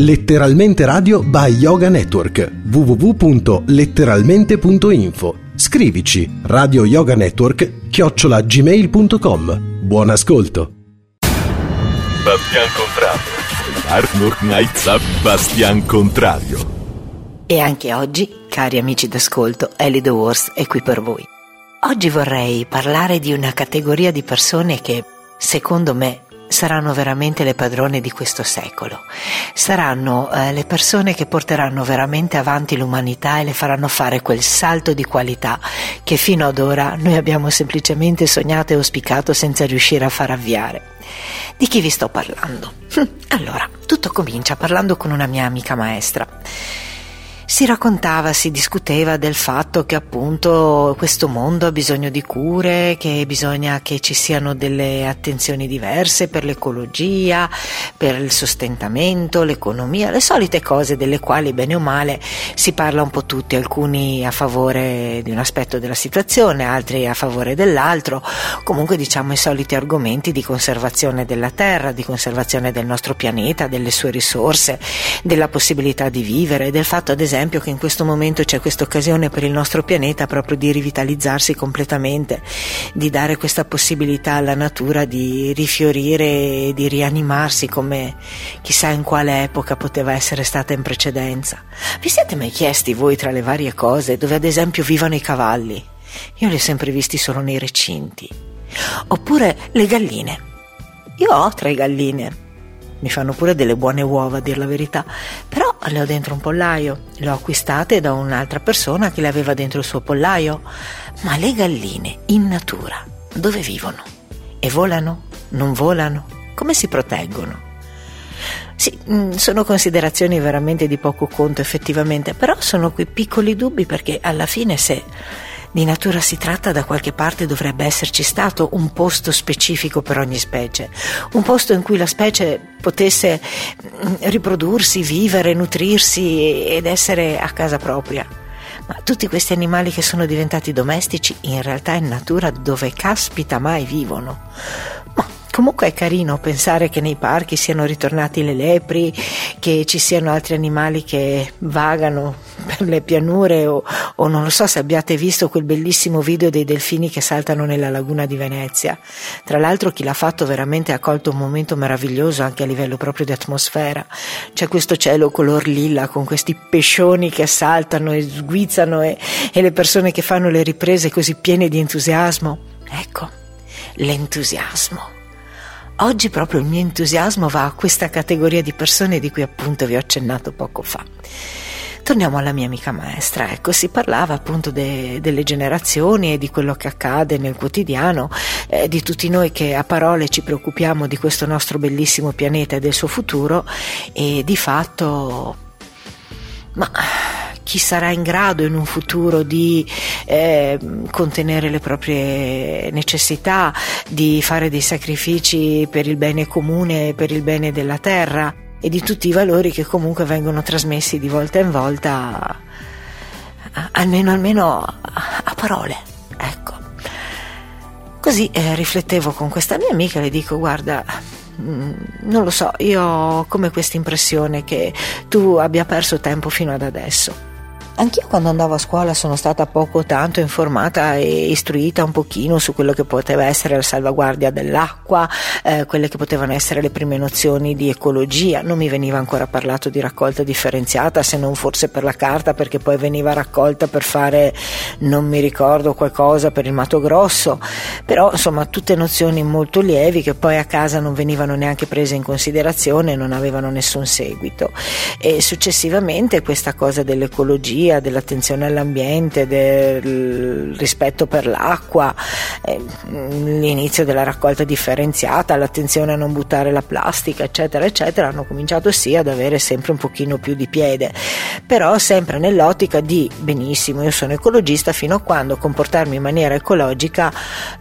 Letteralmente Radio by Yoga Network www.letteralmente.info Scrivici Radio Yoga Network chiocciola gmail.com Buon ascolto. Bastian Contrario. Arnold Knight Bastian Contrario. E anche oggi, cari amici d'ascolto, Ellie The Wars è qui per voi. Oggi vorrei parlare di una categoria di persone che, secondo me, saranno veramente le padrone di questo secolo. Saranno eh, le persone che porteranno veramente avanti l'umanità e le faranno fare quel salto di qualità che fino ad ora noi abbiamo semplicemente sognato e auspicato senza riuscire a far avviare. Di chi vi sto parlando? Allora, tutto comincia parlando con una mia amica maestra si raccontava, si discuteva del fatto che appunto questo mondo ha bisogno di cure, che bisogna che ci siano delle attenzioni diverse per l'ecologia, per il sostentamento, l'economia, le solite cose delle quali bene o male si parla un po' tutti, alcuni a favore di un aspetto della situazione, altri a favore dell'altro, comunque diciamo i soliti argomenti di conservazione della terra, di conservazione del nostro pianeta, delle sue risorse, della possibilità di vivere, del fatto ad esempio esempio che in questo momento c'è questa occasione per il nostro pianeta proprio di rivitalizzarsi completamente, di dare questa possibilità alla natura di rifiorire e di rianimarsi come chissà in quale epoca poteva essere stata in precedenza. Vi siete mai chiesti voi tra le varie cose dove ad esempio vivono i cavalli? Io li ho sempre visti solo nei recinti. Oppure le galline. Io ho tre galline mi fanno pure delle buone uova a dir la verità, però le ho dentro un pollaio, le ho acquistate da un'altra persona che le aveva dentro il suo pollaio, ma le galline in natura dove vivono? E volano? Non volano? Come si proteggono? Sì, mm, sono considerazioni veramente di poco conto effettivamente, però sono quei piccoli dubbi perché alla fine se di natura si tratta, da qualche parte dovrebbe esserci stato un posto specifico per ogni specie, un posto in cui la specie potesse mm, riprodursi, vivere, nutrirsi ed essere a casa propria. Ma tutti questi animali che sono diventati domestici in realtà in natura dove caspita mai vivono? Comunque è carino pensare che nei parchi siano ritornati le lepri, che ci siano altri animali che vagano per le pianure o, o, non lo so se abbiate visto quel bellissimo video dei delfini che saltano nella laguna di Venezia. Tra l'altro chi l'ha fatto veramente ha colto un momento meraviglioso anche a livello proprio di atmosfera. C'è questo cielo color lilla con questi pescioni che saltano e sguizzano e, e le persone che fanno le riprese così piene di entusiasmo. Ecco, l'entusiasmo. Oggi proprio il mio entusiasmo va a questa categoria di persone di cui appunto vi ho accennato poco fa. Torniamo alla mia amica maestra, ecco, si parlava appunto de, delle generazioni e di quello che accade nel quotidiano, eh, di tutti noi che a parole ci preoccupiamo di questo nostro bellissimo pianeta e del suo futuro e di fatto... Ma chi sarà in grado in un futuro di eh, contenere le proprie necessità, di fare dei sacrifici per il bene comune, per il bene della terra e di tutti i valori che comunque vengono trasmessi di volta in volta, almeno, almeno a parole. Ecco. Così eh, riflettevo con questa mia amica e le dico guarda, mm, non lo so, io ho come questa impressione che tu abbia perso tempo fino ad adesso. Anch'io quando andavo a scuola sono stata poco tanto informata e istruita un pochino su quello che poteva essere la salvaguardia dell'acqua, eh, quelle che potevano essere le prime nozioni di ecologia. Non mi veniva ancora parlato di raccolta differenziata, se non forse per la carta, perché poi veniva raccolta per fare, non mi ricordo, qualcosa per il Mato Grosso. Però insomma tutte nozioni molto lievi che poi a casa non venivano neanche prese in considerazione, non avevano nessun seguito. E successivamente questa cosa dell'ecologia dell'ecologia, dell'attenzione all'ambiente, del rispetto per l'acqua, eh, l'inizio della raccolta differenziata, l'attenzione a non buttare la plastica, eccetera, eccetera, hanno cominciato sì ad avere sempre un pochino più di piede, però sempre nell'ottica di benissimo, io sono ecologista fino a quando comportarmi in maniera ecologica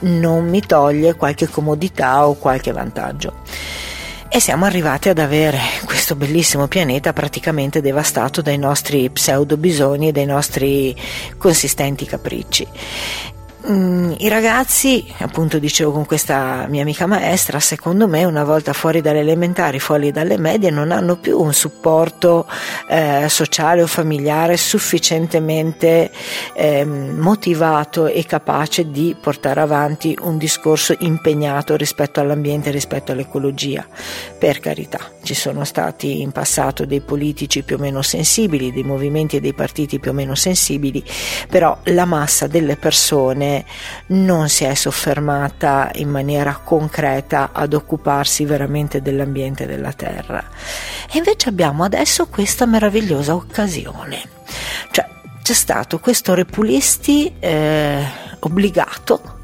non mi toglie qualche comodità o qualche vantaggio e siamo arrivati ad avere questo bellissimo pianeta praticamente devastato dai nostri pseudo bisogni e dai nostri consistenti capricci. Mm, i ragazzi, appunto dicevo con questa mia amica maestra, secondo me una volta fuori dalle elementari, fuori dalle medie, non hanno più un supporto eh, sociale o familiare sufficientemente eh, motivato e capace di portare avanti un discorso impegnato rispetto all'ambiente, rispetto all'ecologia. Per carità, ci sono stati in passato dei politici più o meno sensibili, dei movimenti e dei partiti più o meno sensibili, però la massa delle persone non si è soffermata in maniera concreta ad occuparsi veramente dell'ambiente della terra. E invece abbiamo adesso questa meravigliosa occasione. Cioè, c'è stato questo repulisti eh, obbligato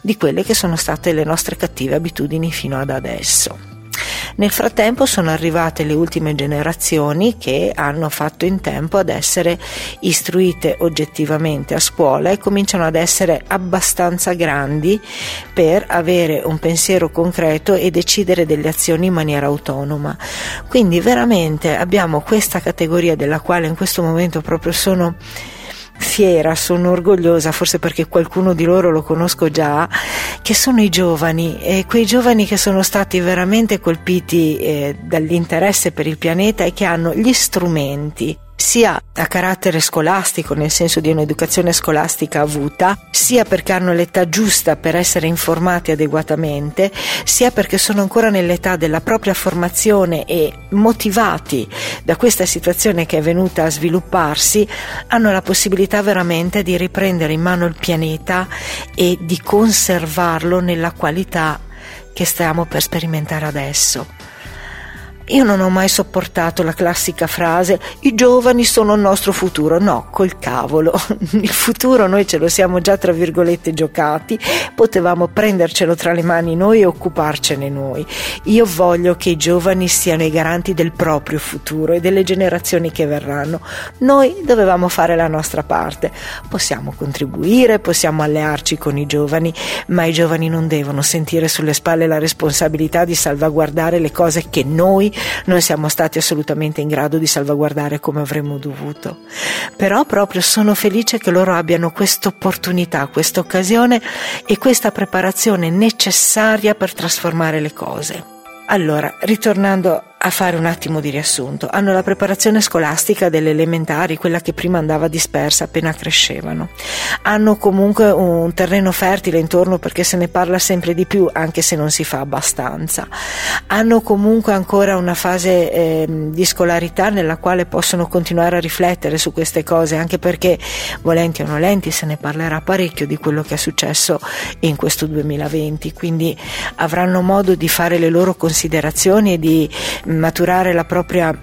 di quelle che sono state le nostre cattive abitudini fino ad adesso. Nel frattempo sono arrivate le ultime generazioni che hanno fatto in tempo ad essere istruite oggettivamente a scuola e cominciano ad essere abbastanza grandi per avere un pensiero concreto e decidere delle azioni in maniera autonoma. Quindi veramente abbiamo questa categoria della quale in questo momento proprio sono fiera, sono orgogliosa, forse perché qualcuno di loro lo conosco già, che sono i giovani, e quei giovani che sono stati veramente colpiti eh, dall'interesse per il pianeta e che hanno gli strumenti sia a carattere scolastico, nel senso di un'educazione scolastica avuta, sia perché hanno l'età giusta per essere informati adeguatamente, sia perché sono ancora nell'età della propria formazione e motivati da questa situazione che è venuta a svilupparsi, hanno la possibilità veramente di riprendere in mano il pianeta e di conservarlo nella qualità che stiamo per sperimentare adesso. Io non ho mai sopportato la classica frase i giovani sono il nostro futuro. No, col cavolo. Il futuro noi ce lo siamo già tra virgolette giocati, potevamo prendercelo tra le mani noi e occuparcene noi. Io voglio che i giovani siano i garanti del proprio futuro e delle generazioni che verranno. Noi dovevamo fare la nostra parte. Possiamo contribuire, possiamo allearci con i giovani, ma i giovani non devono sentire sulle spalle la responsabilità di salvaguardare le cose che noi non siamo stati assolutamente in grado di salvaguardare come avremmo dovuto. Però proprio sono felice che loro abbiano questa opportunità, questa occasione e questa preparazione necessaria per trasformare le cose. Allora, ritornando a fare un attimo di riassunto. Hanno la preparazione scolastica delle elementari, quella che prima andava dispersa appena crescevano. Hanno comunque un terreno fertile intorno perché se ne parla sempre di più, anche se non si fa abbastanza. Hanno comunque ancora una fase eh, di scolarità nella quale possono continuare a riflettere su queste cose, anche perché, volenti o nolenti, se ne parlerà parecchio di quello che è successo in questo 2020, quindi avranno modo di fare le loro considerazioni e di maturare la propria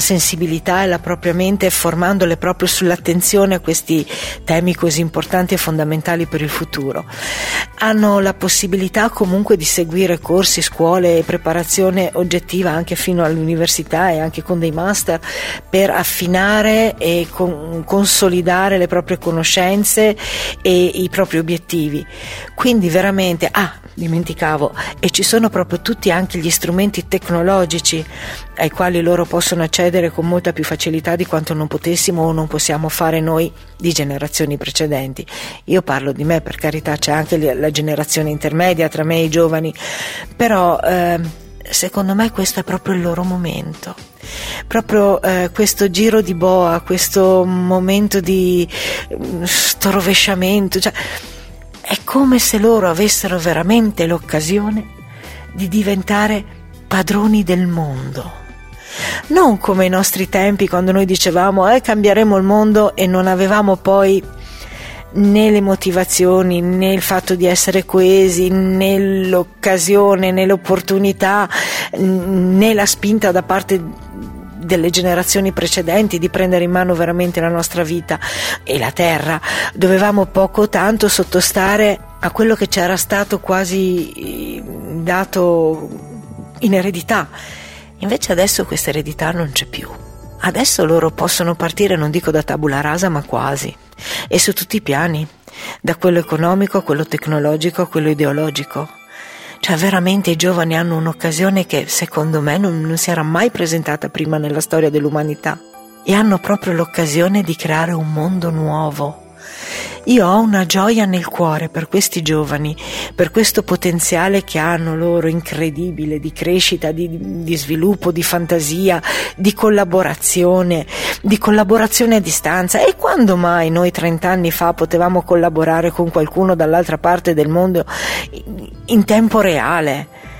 sensibilità e la propria mente formandole proprio sull'attenzione a questi temi così importanti e fondamentali per il futuro. Hanno la possibilità comunque di seguire corsi, scuole e preparazione oggettiva anche fino all'università e anche con dei master per affinare e con, consolidare le proprie conoscenze e i propri obiettivi. Quindi veramente, ah, dimenticavo, e ci sono proprio tutti anche gli strumenti tecnologici ai quali loro possono accedere con molta più facilità di quanto non potessimo o non possiamo fare noi di generazioni precedenti. Io parlo di me, per carità, c'è anche la generazione intermedia tra me e i giovani, però eh, secondo me questo è proprio il loro momento. Proprio eh, questo giro di boa, questo momento di mm, sto cioè, è come se loro avessero veramente l'occasione di diventare padroni del mondo. Non come ai nostri tempi quando noi dicevamo eh, cambieremo il mondo e non avevamo poi né le motivazioni né il fatto di essere coesi né l'occasione né l'opportunità né la spinta da parte delle generazioni precedenti di prendere in mano veramente la nostra vita e la terra. Dovevamo poco o tanto sottostare a quello che ci era stato quasi eh, dato in eredità. Invece adesso questa eredità non c'è più. Adesso loro possono partire, non dico da tabula rasa, ma quasi. E su tutti i piani, da quello economico a quello tecnologico a quello ideologico. Cioè veramente i giovani hanno un'occasione che secondo me non, non si era mai presentata prima nella storia dell'umanità e hanno proprio l'occasione di creare un mondo nuovo, Io ho una gioia nel cuore per questi giovani, per questo potenziale che hanno loro incredibile di crescita, di, di sviluppo, di fantasia, di collaborazione, di collaborazione a distanza. E quando mai noi 30 anni fa potevamo collaborare con qualcuno dall'altra parte del mondo in tempo reale?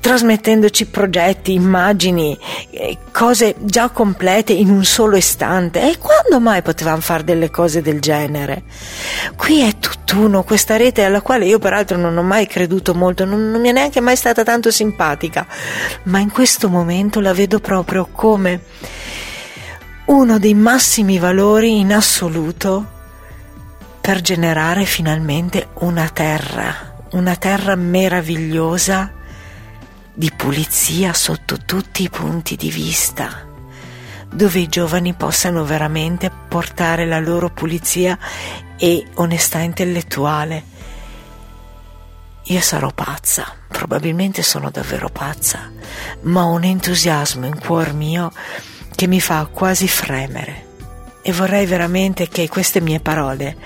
Trasmettendoci progetti, immagini, eh, cose già complete in un solo istante. E quando mai potevamo fare delle cose del genere? Qui è tutt'uno, questa rete alla quale io peraltro non ho mai creduto molto, non, non mi è neanche mai stata tanto simpatica, ma in questo momento la vedo proprio come uno dei massimi valori in assoluto per generare finalmente una terra, una terra meravigliosa di pulizia sotto tutti i punti di vista, dove i giovani possano veramente portare la loro pulizia e onestà intellettuale. Io sarò pazza, probabilmente sono davvero pazza, ma ho un entusiasmo in cuor mio che mi fa quasi fremere e vorrei veramente che queste mie parole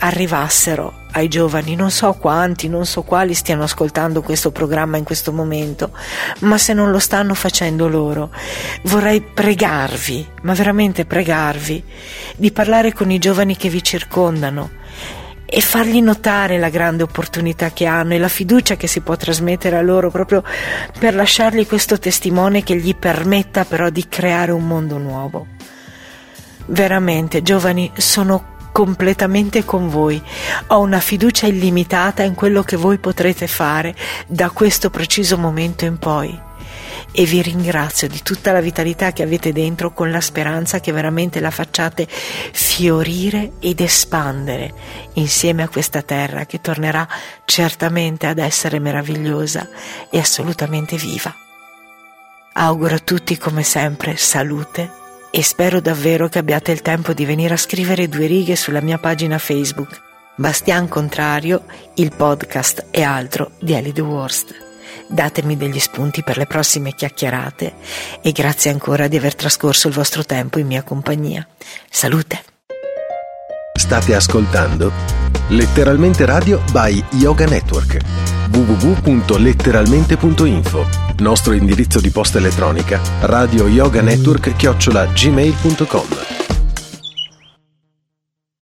arrivassero ai giovani, non so quanti, non so quali stiano ascoltando questo programma in questo momento, ma se non lo stanno facendo loro, vorrei pregarvi, ma veramente pregarvi, di parlare con i giovani che vi circondano e fargli notare la grande opportunità che hanno e la fiducia che si può trasmettere a loro proprio per lasciargli questo testimone che gli permetta però di creare un mondo nuovo. Veramente, giovani, sono completamente con voi. Ho una fiducia illimitata in quello che voi potrete fare da questo preciso momento in poi. E vi ringrazio di tutta la vitalità che avete dentro con la speranza che veramente la facciate fiorire ed espandere insieme a questa terra che tornerà certamente ad essere meravigliosa e assolutamente viva. Auguro a tutti come sempre salute e spero davvero che abbiate il tempo di venire a scrivere due righe sulla mia pagina Facebook. Bastian Contrario, il podcast e altro di Ellie the Worst. Datemi degli spunti per le prossime chiacchierate e grazie ancora di aver trascorso il vostro tempo in mia compagnia. Salute! State ascoltando Letteralmente Radio by Yoga Network www.letteralmente.info Nostro indirizzo di posta elettronica radio yoga network chiocciola gmail.com